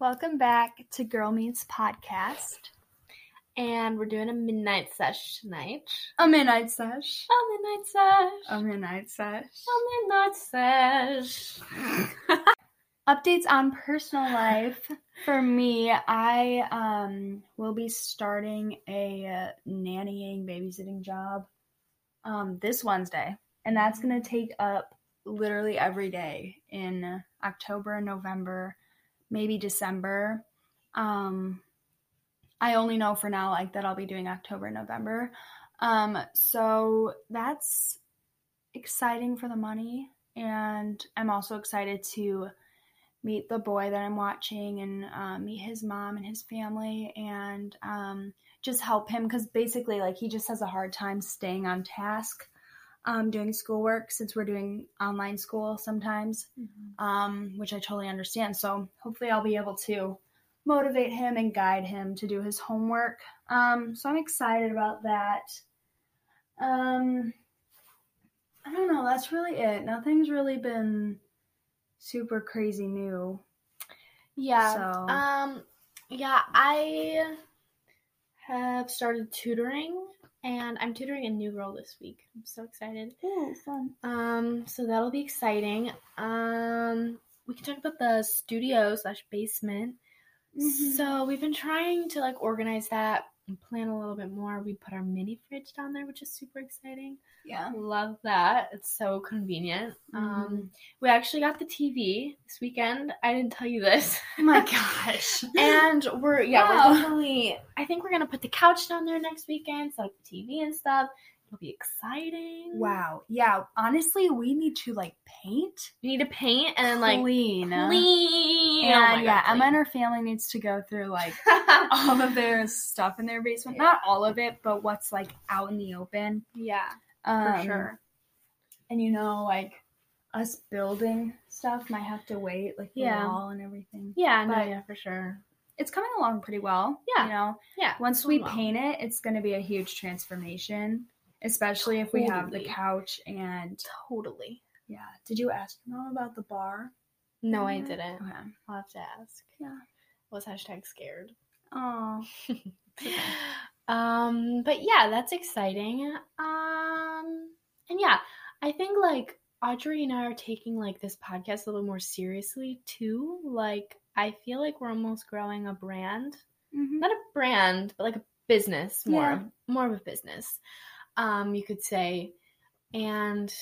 Welcome back to Girl Meets Podcast. And we're doing a midnight sesh tonight. A midnight sesh. A midnight sesh. A midnight sesh. A midnight sesh. Updates on personal life. For me, I um will be starting a nannying babysitting job um this Wednesday, and that's going to take up literally every day in October and November, maybe December. Um I only know for now like that I'll be doing October November. Um so that's exciting for the money and I'm also excited to meet the boy that I'm watching and uh, meet his mom and his family and um, just help him because basically, like, he just has a hard time staying on task um, doing schoolwork since we're doing online school sometimes, Mm-hmm. um, which I totally understand. So, hopefully, I'll be able to motivate him and guide him to do his homework. Um, so, I'm excited about that. Um, I don't know. That's really it. Nothing's really been super crazy new. Yeah. So- Um yeah, I have started tutoring and I'm tutoring a new girl this week. I'm so excited. Oh, fun. Um, so that'll be exciting. Um, we can talk about the studio slash basement. Mm-hmm. So we've been trying to like organize that and plan a little bit more. We put our mini fridge down there, which is super exciting. Yeah. Love that. It's so convenient. Mhm. Um, we actually got the TV this weekend. I didn't tell you this. Oh my gosh. and we're yeah, Wow. we're definitely. I think we're gonna put the couch down there next weekend, set up the TV and stuff. It'll be exciting. wow. Yeah. Honestly, we need to like paint, We need to paint and then like clean, clean. and Oh yeah, God, Emma and her family needs to go through like all of their stuff in their basement. Not all of it, but what's like out in the open. yeah, Um, for sure. And you know, like us building stuff might have to wait, like the Yeah. wall and everything. Yeah, no, yeah, for sure. It's coming along pretty well. Yeah. You know, Yeah. once we well. paint it, it's going to be a huge transformation, especially if we have the Totally. couch and Totally. yeah. Did you ask mom about the bar? No, I Yeah. didn't. Okay. I'll have to ask. Yeah. Was hashtag scared. Oh, um, but yeah, that's exciting. Um, and yeah, I think like Audrey and I are taking like this podcast a little more seriously too. Like, I feel like we're almost growing a brand, Mhm. not a brand, but like a business more, Yeah. more of a business. Um, you could say, and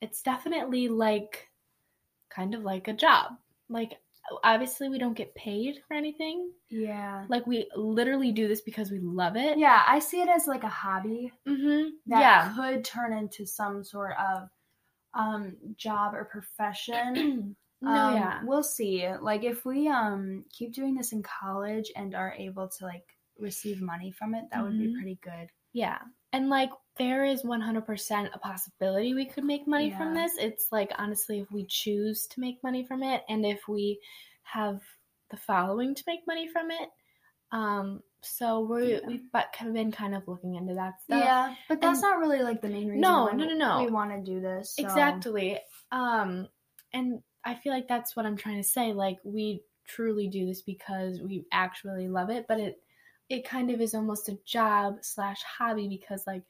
it's definitely like kind of like a job. Like, obviously, we don't get paid for anything. yeah. Like we literally do this because we love it. Yeah, I see it as like a hobby Mm-hmm. that Yeah. could turn into some sort of um job or profession. no, Um, yeah. We'll see. Like if we um keep doing this in college and are able to like receive money from it, that would be Mhm. pretty good. Yeah. And like there is 100% a possibility we could make money from this. It's like honestly if we choose to make money from it and if we have the following to make money from it. Um so we Yeah. we've but kind been kind of looking into that stuff. Yeah, but that's And- not really like the main reason. No, why no, no, no. We want to do this. so- Exactly. Um and I feel like that's what I'm trying to say. Like we truly do this because we actually love it, but it it kind of is almost a job slash hobby because like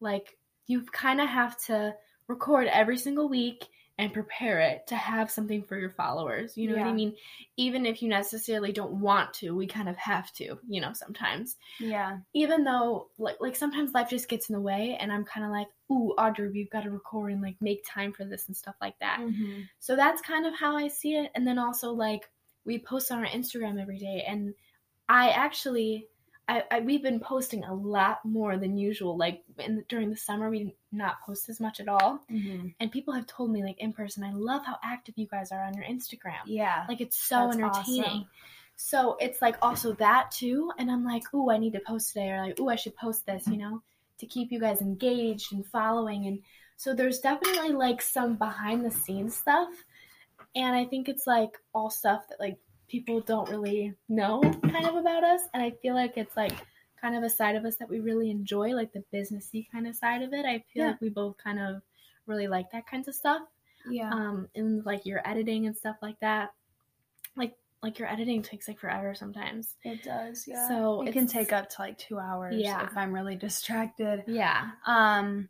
like you kind of have to record every single week and prepare it to have something for your followers. You know what I mean? Even if you necessarily don't want to, we kind of have to, you know, sometimes Yeah. even though like like sometimes life just gets in the way and I'm kind of like, "Ooh, Audrey, we've got to record and like make time for this and stuff like that." Mhm. So that's kind of how I see it and then also like we post on our Instagram every day and I actually I, I we've been posting a lot more than usual like in during the summer we did not post as much at all Mhm. and people have told me like in person I love how active you guys are on your Instagram Yeah. like it's so entertaining. awesome. So it's like also that too, and I'm like, ooh, I need to post today, or like, ooh, I should post this, you know, to keep you guys engaged and following. And so there's definitely like some behind the scenes stuff, and I think it's like all stuff that like people don't really know kind of about us, and I feel like it's like kind of a side of us that we really enjoy, like the businessy kind of side of it. I feel Yeah. like we both kind of really like that kinds of stuff yeah. um and like your editing and stuff like that like like your editing takes like forever sometimes. It does, yeah. So it can take up to like two hours Yeah. if I'm really distracted. Yeah. Um,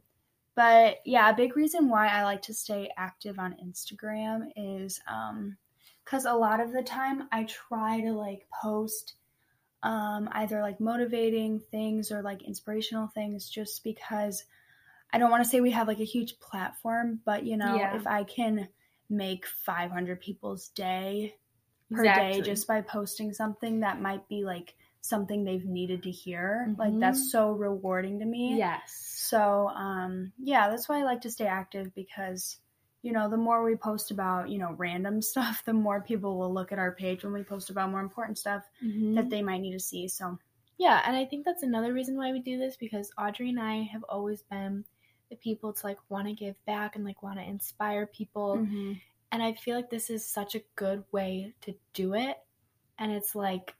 but yeah, a big reason why I like to stay active on Instagram is um, because a lot of the time I try to like post um, either like motivating things or like inspirational things just because I don't want to say we have like a huge platform, but you know, Yeah. if I can make 500 people's day per day just by posting something that might be like something they've needed to hear, like Mhm. that's so rewarding to me. Yes. So, um, yeah, that's why I like to stay active because, you know, the more we post about, you know, random stuff, the more people will look at our page when we post about more important stuff Mhm. that they might need to see. So, Yeah, and I think that's another reason why we do this because Audrey and I have always been the people to like want to give back and like want to inspire people. mm-hmm. And I feel like this is such a good way to do it. And it's like,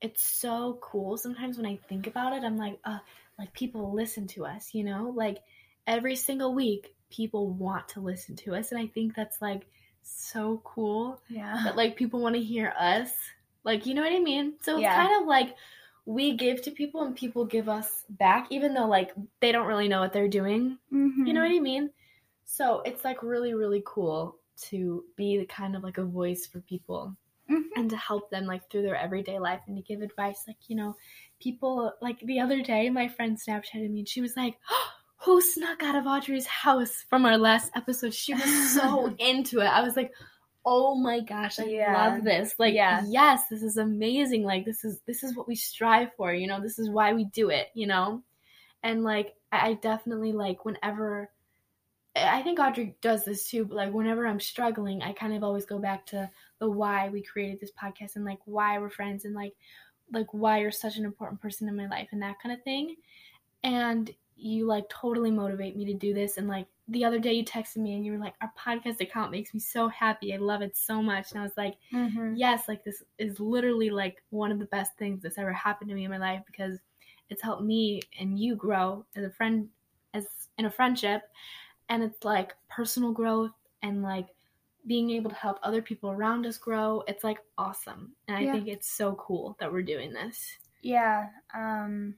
it's so cool. Sometimes when I think about it, I'm like, uh, like people listen to us, you know? Like every single week, people want to listen to us. And I think that's like so cool yeah. that like people want to hear us. Like, you know what I mean? So it's Yeah. kind of like we give to people and people give us back, even though like they don't really know what they're doing. Mhm. You know what I mean? So it's like really, really cool to be the kind of like a voice for people Mhm. and to help them like through their everyday life and to give advice. Like, you know, people like the other day, my friend Snapchatted me and she was like, Who snuck out of Audrey's house from our last episode? She was so into it. I was like, Oh my gosh, I Yeah. love this. Like, Yeah. yes, this is amazing. Like, this is this is what we strive for. You know, this is why we do it. You know, and like I I definitely like whenever I think Audrey does this too, but like whenever I'm struggling, I kind of always go back to the why we created this podcast and like why we're friends and like like why you're such an important person in my life and that kind of thing. And you like totally motivate me to do this and like the other day you texted me and you were like our podcast account makes me so happy. I love it so much. And I was like, Mhm. yes, like this is literally like one of the best things that's ever happened to me in my life because it's helped me and you grow as a friend as in a friendship and it's like personal growth and like being able to help other people around us grow. It's like awesome. And I Yeah. think it's so cool that we're doing this. Yeah. Um,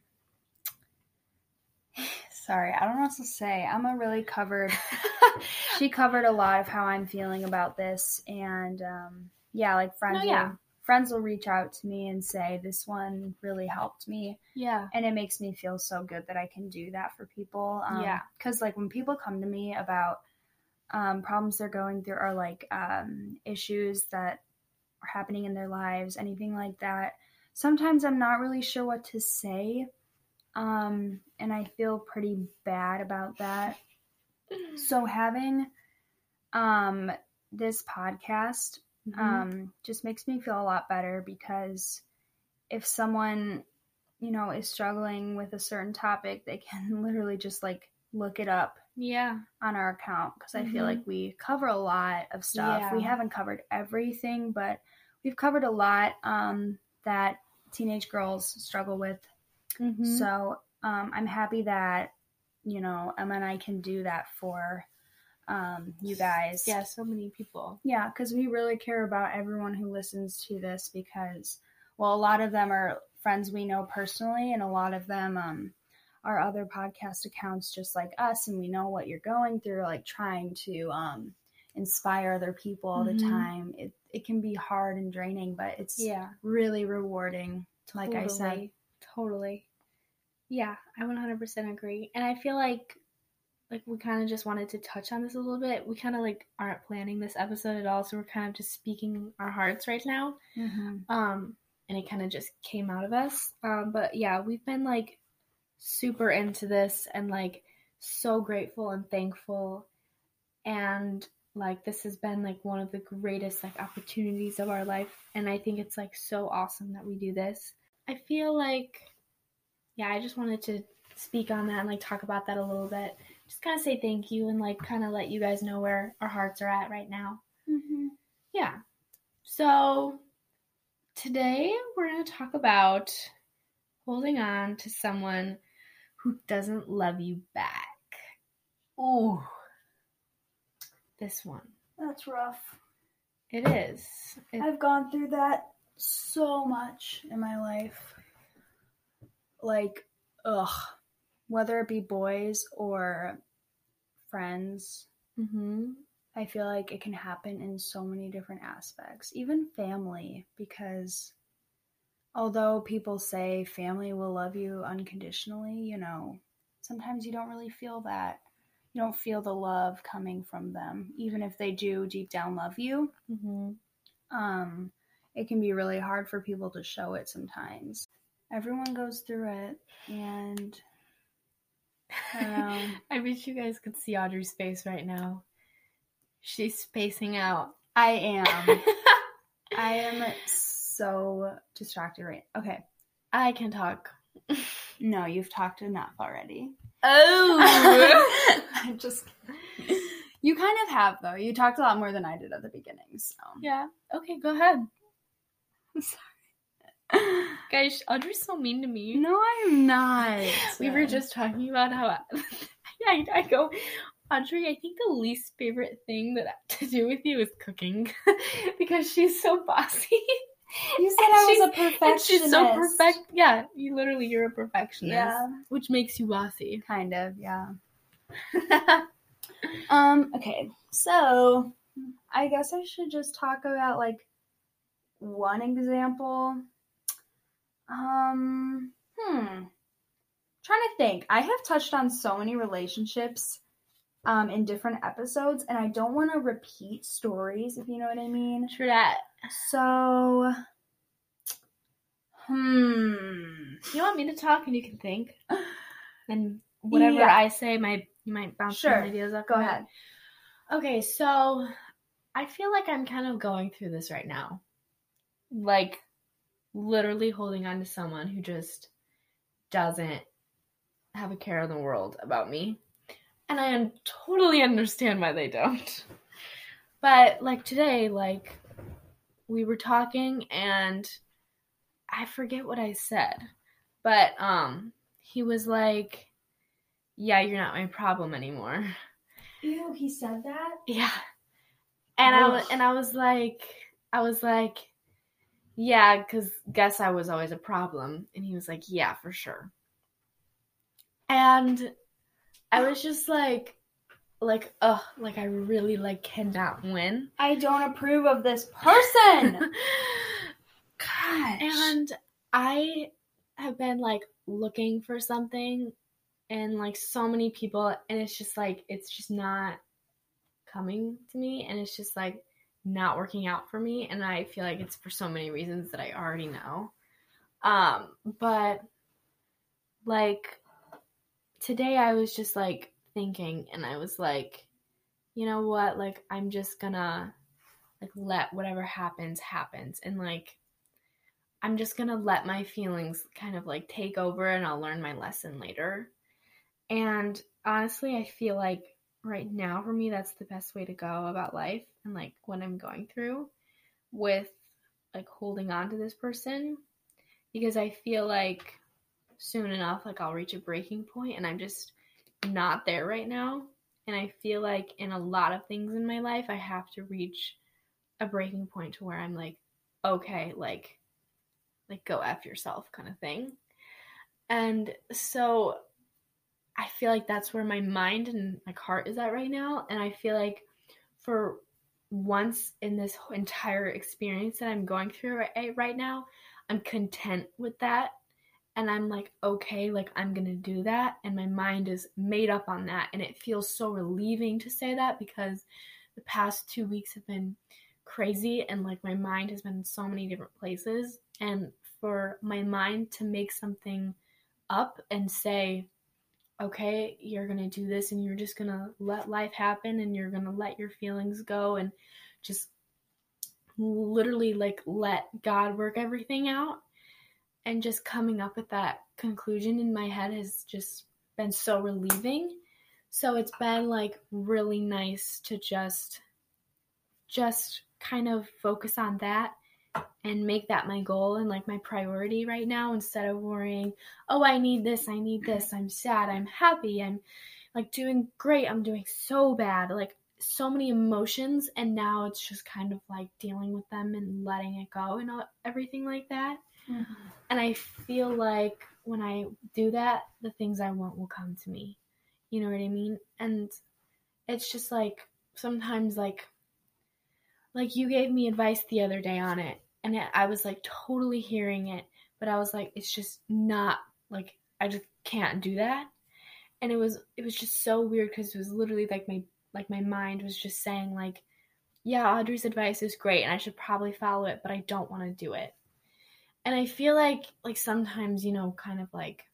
sorry, I don't know what to say. Emma really covered she covered a lot of how I'm feeling about this, and um, yeah, like friends, No, yeah. will, friends will reach out to me and say this one really helped me, yeah. and it makes me feel so good that I can do that for people. Um, Yeah. because like when people come to me about um, problems they're going through or like um, issues that are happening in their lives, anything like that. Sometimes I'm not really sure what to say, um, and I feel pretty bad about that. So having um this podcast Mhm. um just makes me feel a lot better because if someone you know is struggling with a certain topic, they can literally just like look it up yeah. on our account because I feel Mhm. like we cover a lot of stuff. We haven't covered everything, but we've covered a lot um that teenage girls struggle with Mhm. so um, I'm happy that you know Emma and I can do that for um, you guys. yeah, so many people. yeah, because we really care about everyone who listens to this because well, a lot of them are friends we know personally, and a lot of them um, are other podcast accounts just like us, and we know what you're going through, like trying to um, inspire other people all the Mhm. time. It it can be hard and draining, but it's Yeah. really rewarding. Like I said. Totally. Yeah, I 100% agree. And I feel like like we kind of just wanted to touch on this a little bit. We kind of like aren't planning this episode at all, so we're kind of just speaking our hearts right now. Mhm. Um and it kind of just came out of us. Um but yeah, we've been like super into this and like so grateful and thankful and like this has been like one of the greatest like opportunities of our life and I think it's like so awesome that we do this. I feel like yeah, I just wanted to speak on that and like talk about that a little bit. Just kind of say thank you and like kind of let you guys know where our hearts are at right now. Mhm. Yeah. So today we're going to talk about holding on to someone who doesn't love you back. Oh, This one. That's rough. It is. It, I've gone through that so much in my life. Like, ugh, whether it be boys or friends, mm-hmm. I feel like it can happen in so many different aspects, even family, because although people say family will love you unconditionally, you know, sometimes you don't really feel that. You don't feel the love coming from them, even if they do deep down love you. Mm-hmm. Um, it can be really hard for people to show it sometimes. Everyone goes through it, and I. Um, I wish you guys could see Audrey's face right now. She's spacing out. I am. I am so distracted right. Okay. I can talk. No, you've talked enough already. Oh. I'm just. You kind of have though. You talked a lot more than I did at the beginning, so yeah. Okay, go ahead. I'm sorry. Guys, Audrey's so mean to me. No, I'm not. We were just talking about how I, I go, Audrey, I think the least favorite thing that to do with you is cooking because she's so bossy. You said I was a And perfectionist. she's so perfect. Yeah, you literally you're a perfectionist, Yeah, which makes you bossy. kind of. Yeah. Um. Okay. So, I guess I should just talk about like one example. Um. Hmm. Trying to think. I have touched on so many relationships um in different episodes and I don't want to repeat stories if you know what I mean. True that. So hmm You want me to talk and you can think, and whatever Yeah. I say, might you might bounce some ideas off. go ahead. Okay, so I feel like I'm kind of going through this right now. Like literally holding on to someone who just doesn't have a care in the world about me. And I totally understand why they don't. But like today, like we were talking and I forget what I said. But um he was like, "Yeah, you're not my problem anymore." Ew, he said that? Yeah. And I and I was like I was like yeah, cuz guess I was always a problem and he was like yeah, for sure. And I was just like like ugh, like I really like cannot win. I don't approve of this person. Gosh. And I have been like looking for something and like so many people and it's just like it's just not coming to me and it's just like not working out for me and I feel like it's for so many reasons that I already know. Um but like today I was just like thinking and I was like you know what like I'm just gonna like let whatever happens happens and like I'm just gonna let my feelings kind of like take over and I'll learn my lesson later. And honestly, I feel like right now for me, that's the best way to go about life and like what I'm going through with like holding on to this person because I feel like soon enough, like I'll reach a breaking point and I'm just not there right now. And I feel like in a lot of things in my life, I have to reach a breaking point to where I'm like, okay, like, like go f yourself kind of thing and so i feel like that's where my mind and my heart is at right now and i feel like for once in this entire experience that i'm going through right, eh, right now i'm content with that and i'm like okay like i'm gonna do that and my mind is made up on that and it feels so relieving to say that because the past two weeks have been crazy and like my mind has been in so many different places and for my mind to make something up and say okay you're gonna do this and you're just gonna let life happen and you're gonna let your feelings go and just literally like let god work everything out. And just coming up with that conclusion in my head has just been so relieving. So it's been like really nice to just just kind of focus on that and make that my goal and like my priority right now instead of worrying, oh, I need this, I need this, I'm sad, I'm happy, I'm like doing great, I'm doing so bad. Like so many emotions and now it's just kind of like dealing with them and letting it go and all, everything like that. Mm-hmm. And I feel like when I do that, the things I want will come to me. You know what I mean? And it's just like sometimes like like you gave me advice the other day on it and it, I was like totally hearing it, but I was like it's just not like I just can't do that. And it was it was just so weird cuz it was literally like my like my mind was just saying like yeah, Audrey's advice is great and I should probably follow it, but I don't want to do it. And I feel like like sometimes, you know, kind of like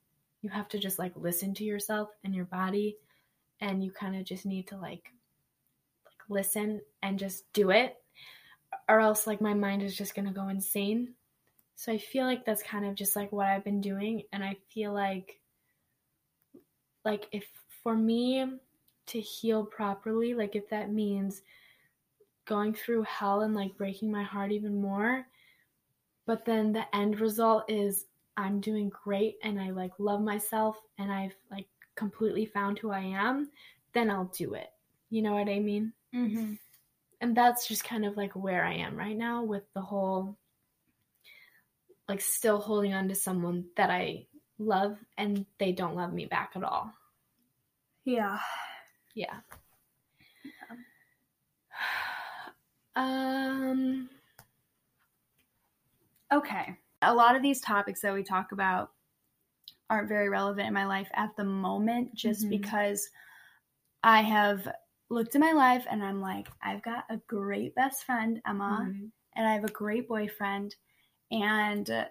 you have to just like listen to yourself and your body and you kind of just need to like like listen and just do it or else like my mind is just going to go insane. So I feel like that's kind of just like what I've been doing and I feel like like if for me to heal properly, like if that means going through hell and like breaking my heart even more, but then the end result is I'm doing great and I like love myself and I've like completely found who I am, then I'll do it. You know what I mean? Mm-hmm. And that's just kind of like where I am right now with the whole like still holding on to someone that I love and they don't love me back at all. Yeah. Yeah. Um Okay. A lot of these topics that we talk about aren't very relevant in my life at the moment just Mhm. because I have looked at my life and I'm like, I've got a great best friend, Emma, mhm. and I have a great boyfriend. And, uh,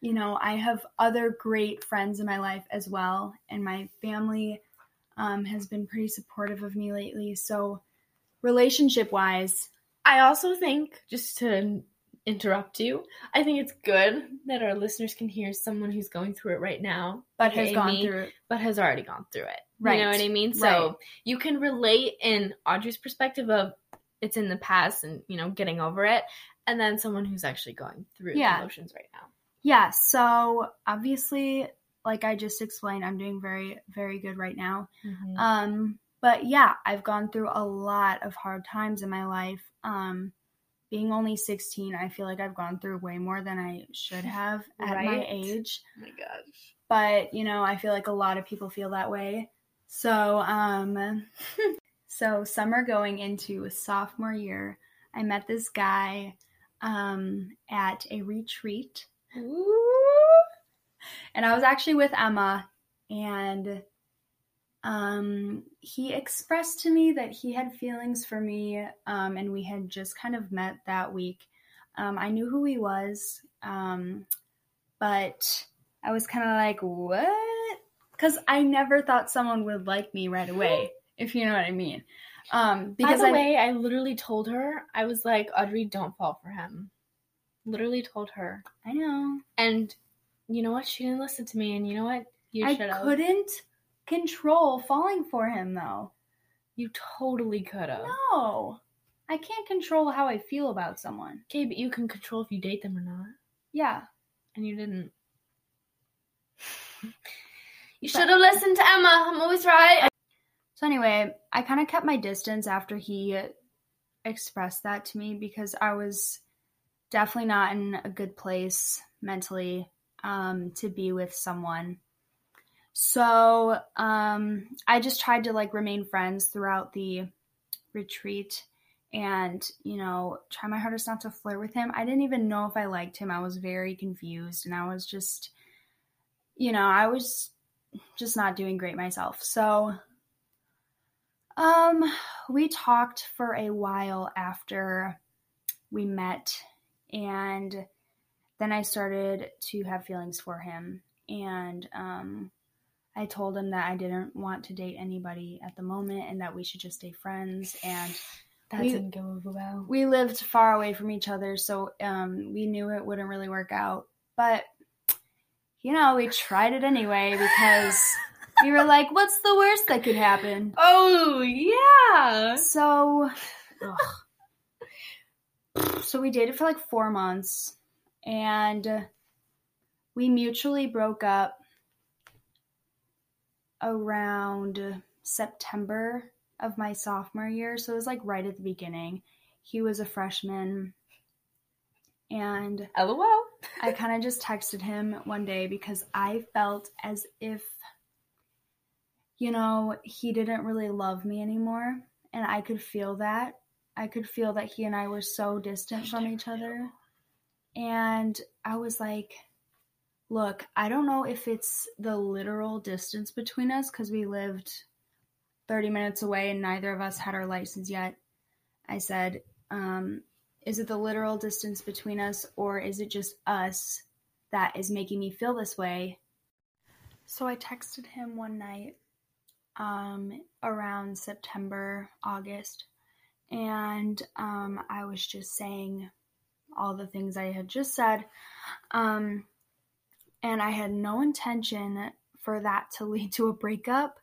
you know, I have other great friends in my life as well. And my family um, has been pretty supportive of me lately. So, relationship wise, I also think, just to interrupt you, I think it's good that our listeners can hear someone who's going through it right now, but has gone through but has already gone through it. Right. You know what I mean? So Right. you can relate in Audrey's perspective of it's in the past and, you know, getting over it, and then someone who's actually going through Yeah. the emotions right now. Yeah, so obviously, like I just explained, I'm doing very, very good right now. Um, but yeah, I've gone through a lot of hard times in my life. Um, being only 16, I feel like I've gone through way more than I should have at my age. oh my gosh. But, you know, I feel like a lot of people feel that way. So, um, so summer going into sophomore year, I met this guy um, at a retreat and I was actually with Emma, and um, he expressed to me that he had feelings for me, um, and we had just kind of met that week. Um, I knew who he was, um, but I was kind of like, what? Because I never thought someone would like me right away, if you know what I mean. Um, By because the I, way, I literally told her, I was like, Audrey, don't fall for him. Literally told her. I know And you know what? She didn't listen to me. And you know what? You I should have. couldn't control falling for him though. You totally could have. No, I can't control how I feel about someone. Okay, but you can control if you date them or not. Yeah, And you didn't. You should have listened to Emma. I'm always right. So anyway, I kind of kept my distance after he expressed that to me because I was definitely not in a good place mentally um, to be with someone. So um, I just tried to like remain friends throughout the retreat and you know try my hardest not to flirt with him. I didn't even know if I liked him. I was very confused and I was just you know, I was just not doing great myself. So um, we talked for a while after we met, and then I started to have feelings for him. And um, I told him that I didn't want to date anybody at the moment and that we should just stay friends. And That We- didn't go over well. we lived far away from each other, so um, we knew it wouldn't really work out. But, you know, we tried it anyway because we were like, what's the worst that could happen? Oh yeah. So, so we dated for like four months, and we mutually broke up around September of my sophomore year. So it was like right at the beginning. He was a freshman. And LOL. I kind of just texted him one day because I felt as if, you know, he didn't really love me anymore. And I could feel that. I could feel that he and I were so distant from each other. And I was like, look, I don't know if it's the literal distance between us because we lived 30 minutes away and neither of us had our license yet. I said, um, is it the literal distance between us or is it just us that is making me feel this way? So I texted him one night um, around September, August, and um, I was just saying all the things I had just said. Um, and I had no intention for that to lead to a breakup.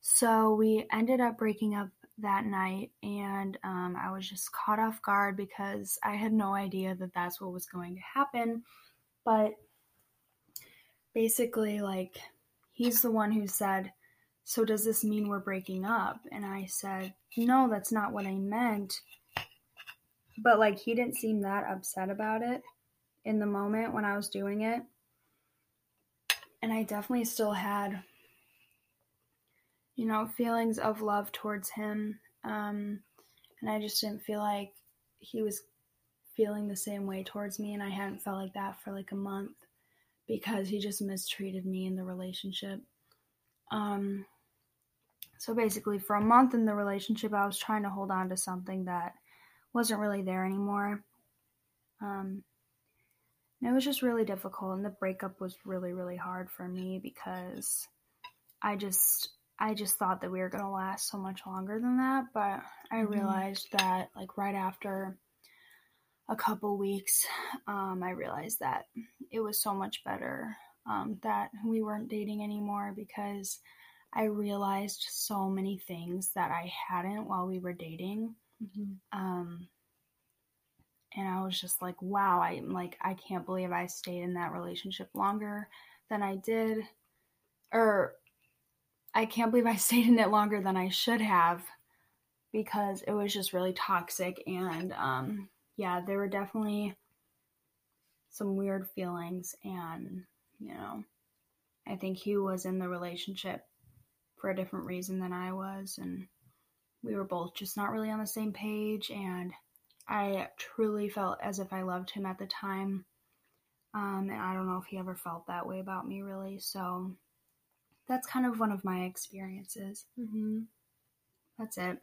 So we ended up breaking up that night, and um, I was just caught off guard because I had no idea that that's what was going to happen. But basically, like, he's the one who said, So does this mean we're breaking up? And I said, No, that's not what I meant. But, like, he didn't seem that upset about it in the moment when I was doing it. And I definitely still had you know, feelings of love towards him. Um, and I just didn't feel like he was feeling the same way towards me. And I hadn't felt like that for like a month because he just mistreated me in the relationship. Um, so basically, for a month in the relationship, I was trying to hold on to something that wasn't really there anymore. Um, and it was just really difficult, and the breakup was really, really hard for me because I just I just thought that we were going to last so much longer than that, but I mm-hmm. realized that like right after a couple weeks, um, I realized that it was so much better um, that we weren't dating anymore because I realized so many things that I hadn't while we were dating. Mm-hmm. Um, and I was just like, wow, I'm like, I can't believe I stayed in that relationship longer than I did. Or I can't believe I stayed in it longer than I should have because it was just really toxic and um, yeah, there were definitely some weird feelings and you know, I think he was in the relationship for a different reason than I was and we were both just not really on the same page and I truly felt as if I loved him at the time. Um, and I don't know if he ever felt that way about me really. So that's kind of one of my experiences. Mm-hmm. That's it.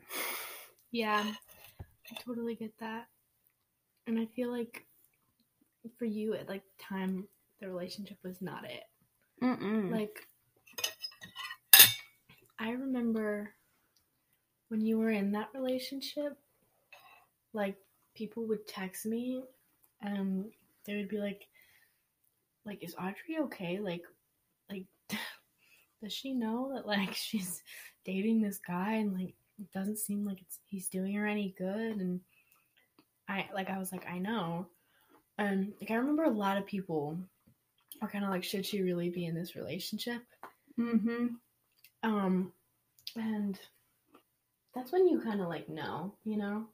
Yeah, I totally get that. And I feel like for you at like time the relationship was not it. Mm-mm. Like I remember when you were in that relationship, like people would text me and they would be like like is Audrey okay? Like like does she know that like she's dating this guy and like it doesn't seem like it's he's doing her any good? And I like I was like I know. And like I remember a lot of people are kind of like should she really be in this relationship? Mm-hmm. Um and that's when you kind of like know you know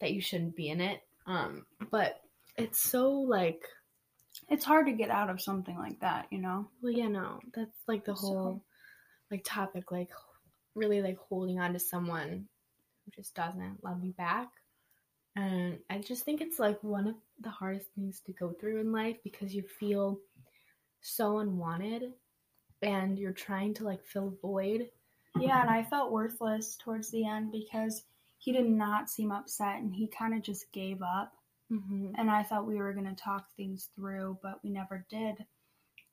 that you shouldn't be in it. Um but it's so like it's hard to get out of something like that, you know? Well, yeah, no. That's like the whole so. like topic like really like holding on to someone who just doesn't love you back. And I just think it's like one of the hardest things to go through in life because you feel so unwanted and you're trying to like fill a void. Yeah, and I felt worthless towards the end because he did not seem upset and he kind of just gave up. Mm-hmm. And I thought we were going to talk things through, but we never did.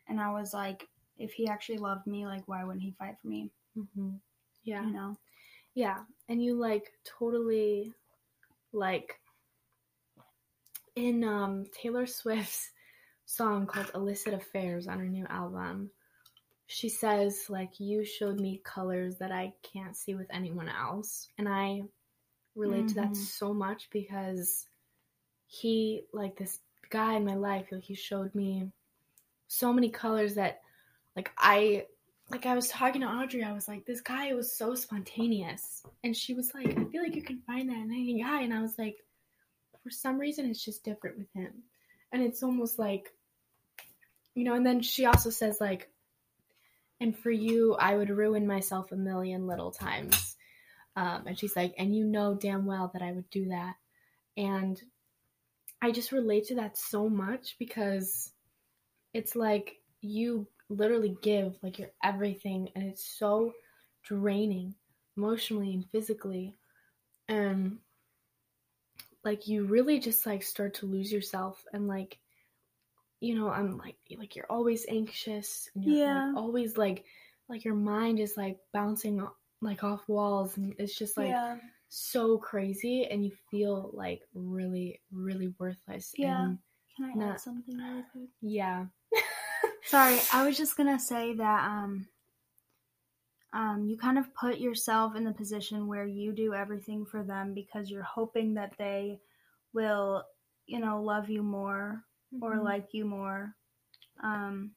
And I was like, if he actually loved me, like, why wouldn't he fight for me? Mm-hmm. Yeah. You know? Yeah. And you, like, totally, like, in um, Taylor Swift's song called Illicit Affairs on her new album, she says, like, you showed me colors that I can't see with anyone else. And I relate mm-hmm. to that mm-hmm. so much because he like this guy in my life like he showed me so many colors that like i like I was talking to Audrey, I was like, this guy was so spontaneous. And she was like, I feel like you can find that in any guy. And I was like, for some reason, it's just different with him. And it's almost like, you know, and then she also says, like, and for you, I would ruin myself a million little times. Um, and she's like, and you know damn well that I would do that. And I just relate to that so much because it's like you literally give like your everything and it's so draining emotionally and physically and like you really just like start to lose yourself and like you know i'm like like you're always anxious and you're Yeah. like, always like like your mind is like bouncing like off walls and it's just like yeah. So crazy and you feel like really really worthless Yeah. Can I Not- add something really quick? yeah Sorry, I was just gonna say that um um you kind of put yourself in the position where you do everything for them because you're hoping that they will, you know, love you more or Mhm. like you more. Um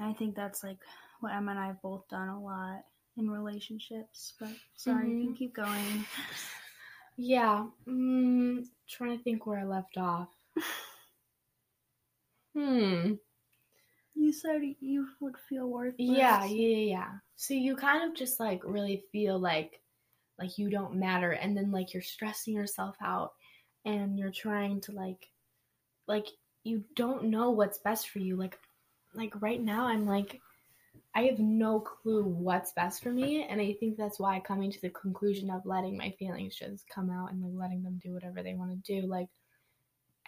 I think that's like what Emma and I have both done a lot in relationships. But sorry, you can Mhm. keep going. Yeah, mm, trying to think where I left off. Hmm. You said you would feel worthless. Yeah, yeah, yeah. So you kind of just like really feel like like you don't matter and then like you're stressing yourself out and you're trying to like like you don't know what's best for you. Like like right now I'm like I have no clue what's best for me and I think that's why coming to the conclusion of letting my feelings just come out and like letting them do whatever they want to do like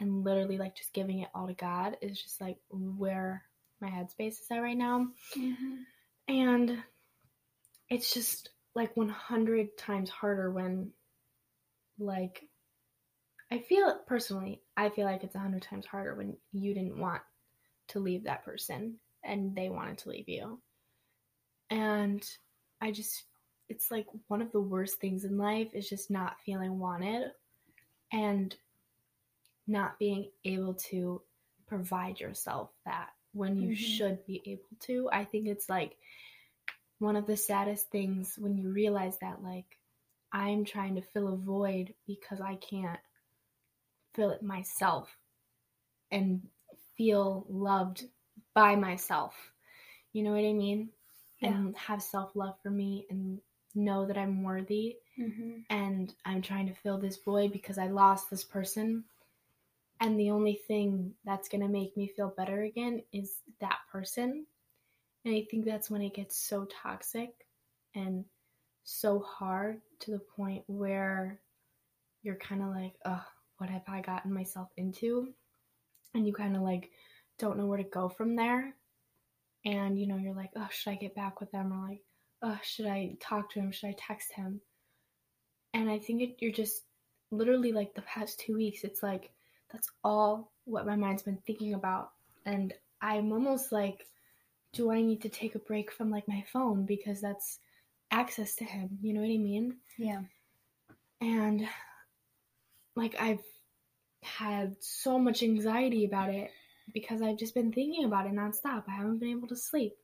and literally like just giving it all to God is just like where my headspace is at right now Mhm. and it's just like 100 times harder when like i feel personally i feel like it's 100 times harder when you didn't want to leave that person and they wanted to leave you and i just it's like one of the worst things in life is just not feeling wanted and not being able to provide yourself that when you Mhm. should be able to i think it's like one of the saddest things when you realize that like I'm trying to fill a void because I can't fill it myself and feel loved by myself. You know what I mean? Yeah. And have self love for me and know that I'm worthy Mhm. and I'm trying to fill this void because I lost this person. And the only thing that's going to make me feel better again is that person. And I think that's when it gets so toxic and so hard to the point where you're kind of like, ugh, what have I gotten myself into? And you kind of like don't know where to go from there. And you know, you're like, oh, should I get back with them? Or like, oh, should I talk to him? Should I text him? And I think it, you're just literally like the past two weeks, it's like that's all what my mind's been thinking about. And I'm almost like, do I need to take a break from like my phone because that's access to him? You know what I mean? Yeah. And like I've had so much anxiety about it because I've just been thinking about it nonstop. I haven't been able to sleep.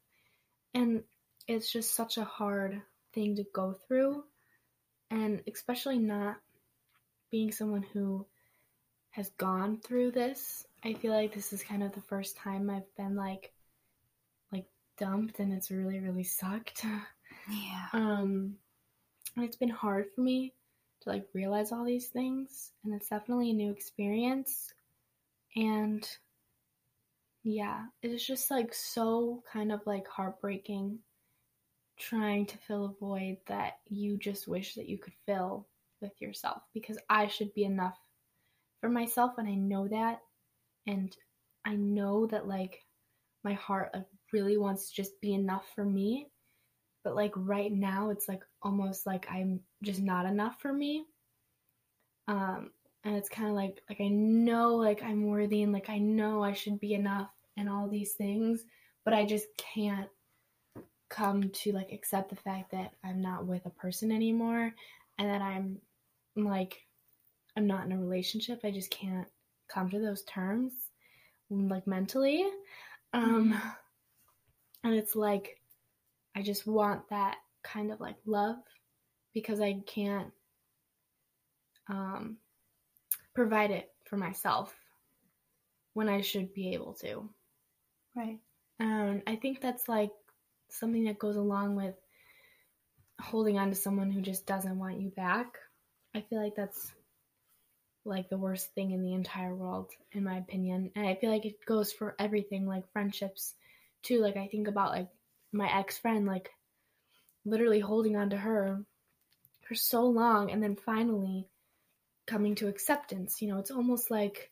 And it's just such a hard thing to go through. And especially not being someone who has gone through this. I feel like this is kind of the first time I've been like like dumped and it's really really sucked. Yeah. Um and it's been hard for me to like realize all these things and it's definitely a new experience and yeah it's just like so kind of like heartbreaking trying to fill a void that you just wish that you could fill with yourself because I should be enough for myself and I know that and I know that like my heart really wants to just be enough for me but like right now it's like almost like I'm just not enough for me. Um and it's kind of like like I know like I'm worthy and like I know I should be enough and all these things, but I just can't come to like accept the fact that I'm not with a person anymore and that I'm like I'm not in a relationship. I just can't come to those terms like mentally. Um and it's like I just want that kind of like love because I can't um, provide it for myself when I should be able to. Right. And I think that's like something that goes along with holding on to someone who just doesn't want you back. I feel like that's like the worst thing in the entire world, in my opinion. And I feel like it goes for everything, like friendships too. Like I think about like my ex friend, like literally holding on to her for so long and then finally coming to acceptance. You know, it's almost like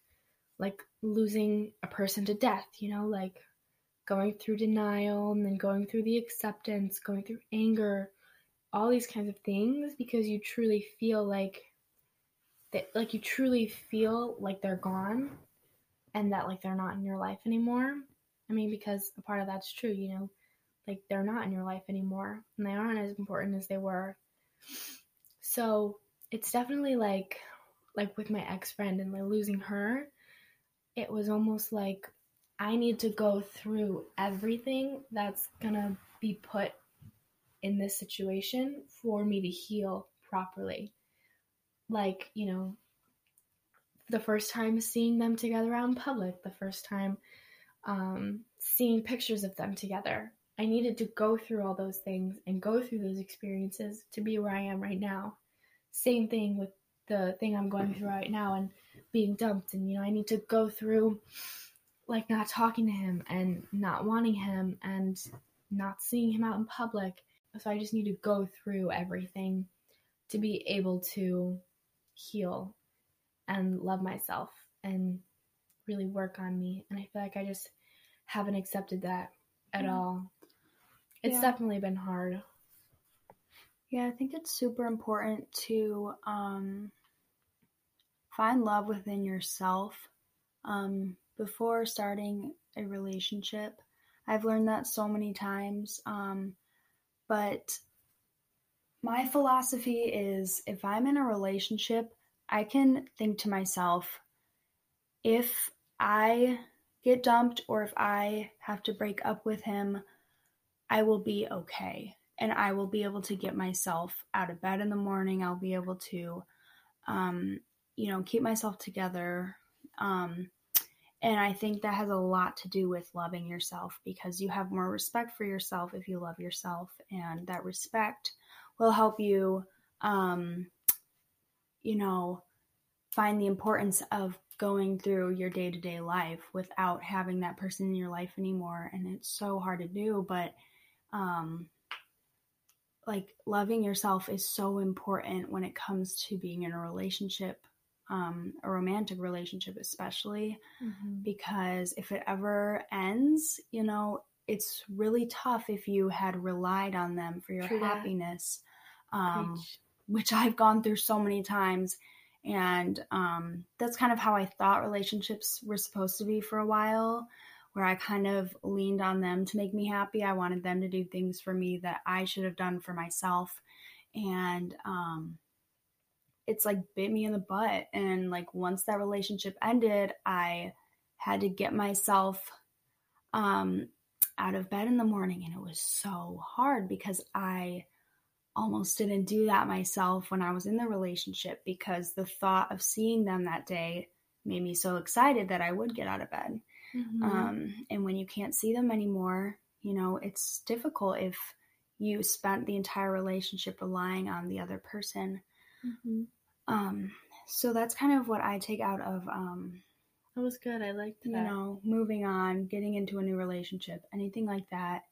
like losing a person to death, you know, like going through denial and then going through the acceptance, going through anger, all these kinds of things because you truly feel like that like you truly feel like they're gone and that like they're not in your life anymore. I mean because a part of that's true, you know, like they're not in your life anymore and they aren't as important as they were. So, it's definitely like like with my ex-friend and like losing her, it was almost like I need to go through everything that's gonna be put in this situation for me to heal properly. Like, you know, the first time seeing them together out in public, the first time um, seeing pictures of them together. I needed to go through all those things and go through those experiences to be where I am right now. Same thing with the thing I'm going through right now and being dumped. And, you know, I need to go through like not talking to him and not wanting him and not seeing him out in public so I just need to go through everything to be able to heal and love myself and really work on me. And I feel like I just haven't accepted that at Yeah. all. It's Yeah. definitely been hard. Yeah, I think it's super important to um, find love within yourself um, before starting a relationship. I've learned that so many times. Um, but my philosophy is if I'm in a relationship, I can think to myself, if I get dumped or if I have to break up with him, I will be okay. And I will be able to get myself out of bed in the morning. I'll be able to, um, you know, keep myself together. Um, and I think that has a lot to do with loving yourself because you have more respect for yourself if you love yourself. And that respect will help you, um, you know, find the importance of going through your day to day life without having that person in your life anymore. And it's so hard to do, but um, like loving yourself is so important when it comes to being in a relationship, um, a romantic relationship, especially because if it ever ends, you know, it's really tough if you had relied on them for your True happiness. Um, which I've gone through so many times. And um, that's kind of how I thought relationships were supposed to be for a while, where I kind of leaned on them to make me happy. I wanted them to do things for me that I should have done for myself. And um, it's like bit me in the butt. And like once that relationship ended, I had to get myself um, out of bed in the morning. And it was so hard because I almost didn't do that myself when I was in the relationship because the thought of seeing them that day made me so excited that I would get out of bed. Mhm. Um, and when you can't see them anymore, you know, it's difficult if you spent the entire relationship relying on the other person. Mhm. Um, so that's kind of what I take out of, um, That was good. I liked that. you know, moving on, getting into a new relationship, anything like that.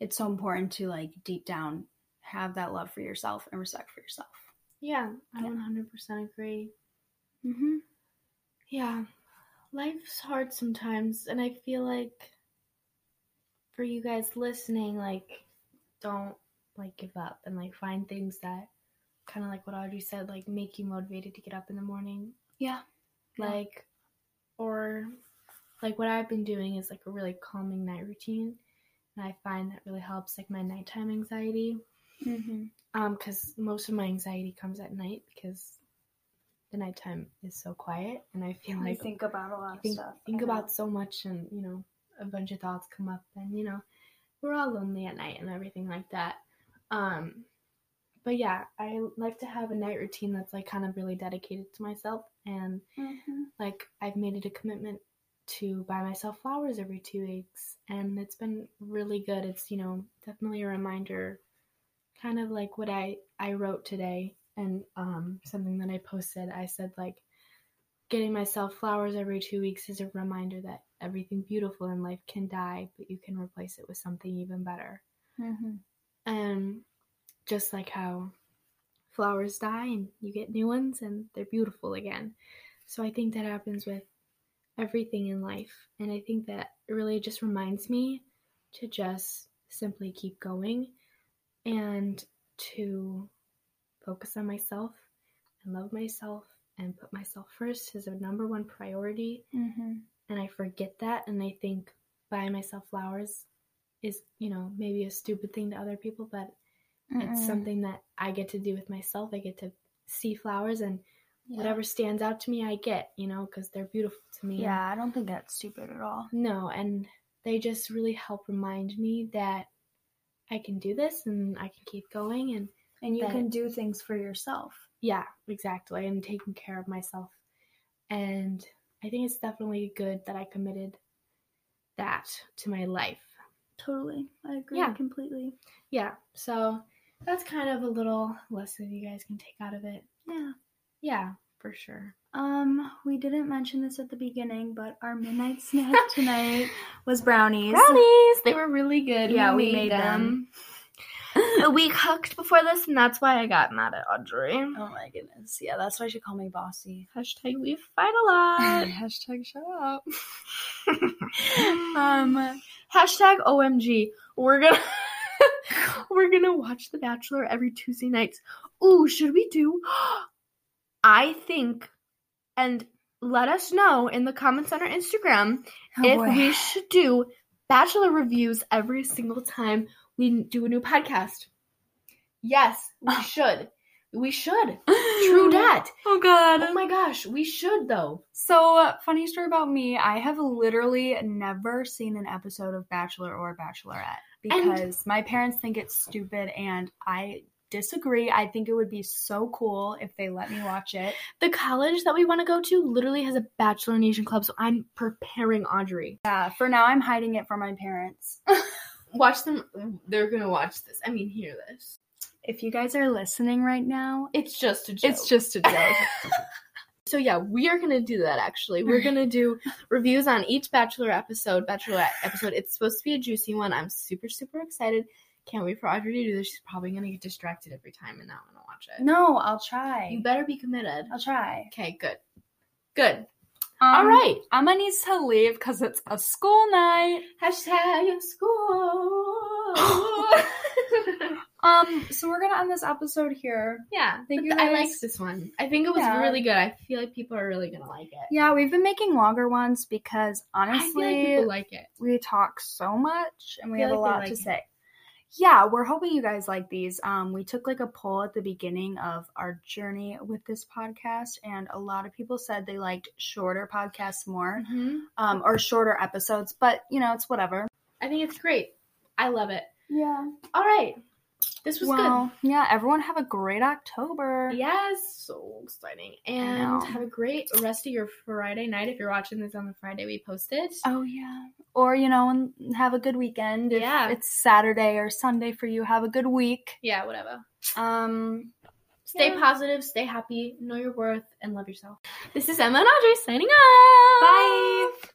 It's so important to like deep down have that love for yourself and respect for yourself. yeah, I Yeah. 100% agree. Mm-hmm. Yeah, life's hard sometimes, and I feel like for you guys listening, like, don't like give up and like find things that kind of like what Audrey said, like make you motivated to get up in the morning. Yeah. Yeah. Like, or like what I've been doing is like a really calming night routine, and I find that really helps like my nighttime anxiety. Mm-hmm. Um, because most of my anxiety comes at night because the nighttime is so quiet, and I feel like I think about a lot of think stuff. think about so much, and you know, a bunch of thoughts come up, and you know, we're all lonely at night and everything like that. Um, but yeah, I like to have a night routine that's like kind of really dedicated to myself and Mm-hmm. like I've made it a commitment to buy myself flowers every two weeks and it's been really good. It's, you know, definitely a reminder kind of like what I I wrote today and um something that I posted. I said like getting myself flowers every 2 weeks is a reminder that everything beautiful in life can die, but you can replace it with something even better. Mm-hmm. And just like how flowers die and you get new ones and they're beautiful again. So I think that happens with everything in life. And I think that really just reminds me to just simply keep going and to focus on myself and love myself and put myself first as a number one priority. Mm-hmm. And I forget that. And I think buying myself flowers is, you know, maybe a stupid thing to other people, but it's something that I get to do with myself. I get to see flowers and whatever stands out to me, I get, you know, because they're beautiful to me. Yeah, I don't think that's stupid at all. No, and they just really help remind me that I can do this and I can keep going. And And you can do things for yourself. yeah, exactly. And taking care of myself. And I think it's definitely good that I committed that to my life. Totally. I agree Yeah. completely. Yeah, so that's kind of a little lesson you guys can take out of it. Yeah. Yeah, for sure. Um, we didn't mention this at the beginning, but our midnight snack tonight was brownies. Brownies! They were really good. Yeah, we made a week cooked before this, and that's why I got mad at Audrey. Oh my goodness. Yeah, that's why she called me bossy. Hashtag we fight a lot. Hashtag shut up. um, Hashtag OMG. We're gonna we're gonna watch The Bachelor every Tuesday nights. Ooh, should we do? I think, and let us know in the comments on our Instagram oh if boy. we should do Bachelor reviews every single time we do a new podcast. Yes, we should. We should. True dat. Oh god. Oh my gosh, we should though. So, uh, funny story about me. I have literally never seen an episode of Bachelor or Bachelorette because my parents think it's stupid and I disagree. I think it would be so cool if they let me watch it. The college that we want to go to literally has a Bachelor Nation club, so I'm preparing Audrey. Yeah, for now I'm hiding it from my parents. Watch them. They're gonna watch this. I mean, hear this. if you guys are listening right now, It's just a joke. it's just a joke. So yeah, we are gonna do that. Actually, we're gonna do reviews on each Bachelor episode, Bachelorette episode. It's supposed to be a juicy one. I'm super super excited. Can't wait for Audrey to do this. She's probably gonna get distracted every time and not want to watch it. no, I'll try. You better be committed. I'll try. Okay, good, good. Um, All right. Emma needs to leave because it's a school night. Hashtag school. Um, so we're gonna end this episode here. yeah, Thank you I guys. liked this one. I think it was Yeah. really good. I feel like people are really gonna like it. Yeah, we've been making longer ones because I like honestly, people like it. we talk so much and we have a like they lot like to it. say. Yeah, we're hoping you guys like these. Um, we took like a poll at the beginning of our journey with this podcast, and a lot of people said they liked shorter podcasts more, Mhm. um, or shorter episodes. But you know, it's whatever. I think it's great. I love it. Yeah. All right, this was Well, yeah. Everyone have a great October. good. Yes, so exciting, and have a great rest of your Friday night. If you're watching this on the Friday we posted. Oh yeah. Or you know, and have a good weekend. If Yeah. it's Saturday or Sunday for you, have a good week. Yeah, whatever. Um. Stay Yeah. positive, stay happy, know your worth, and love yourself. This is Emma and Audrey signing off. Bye.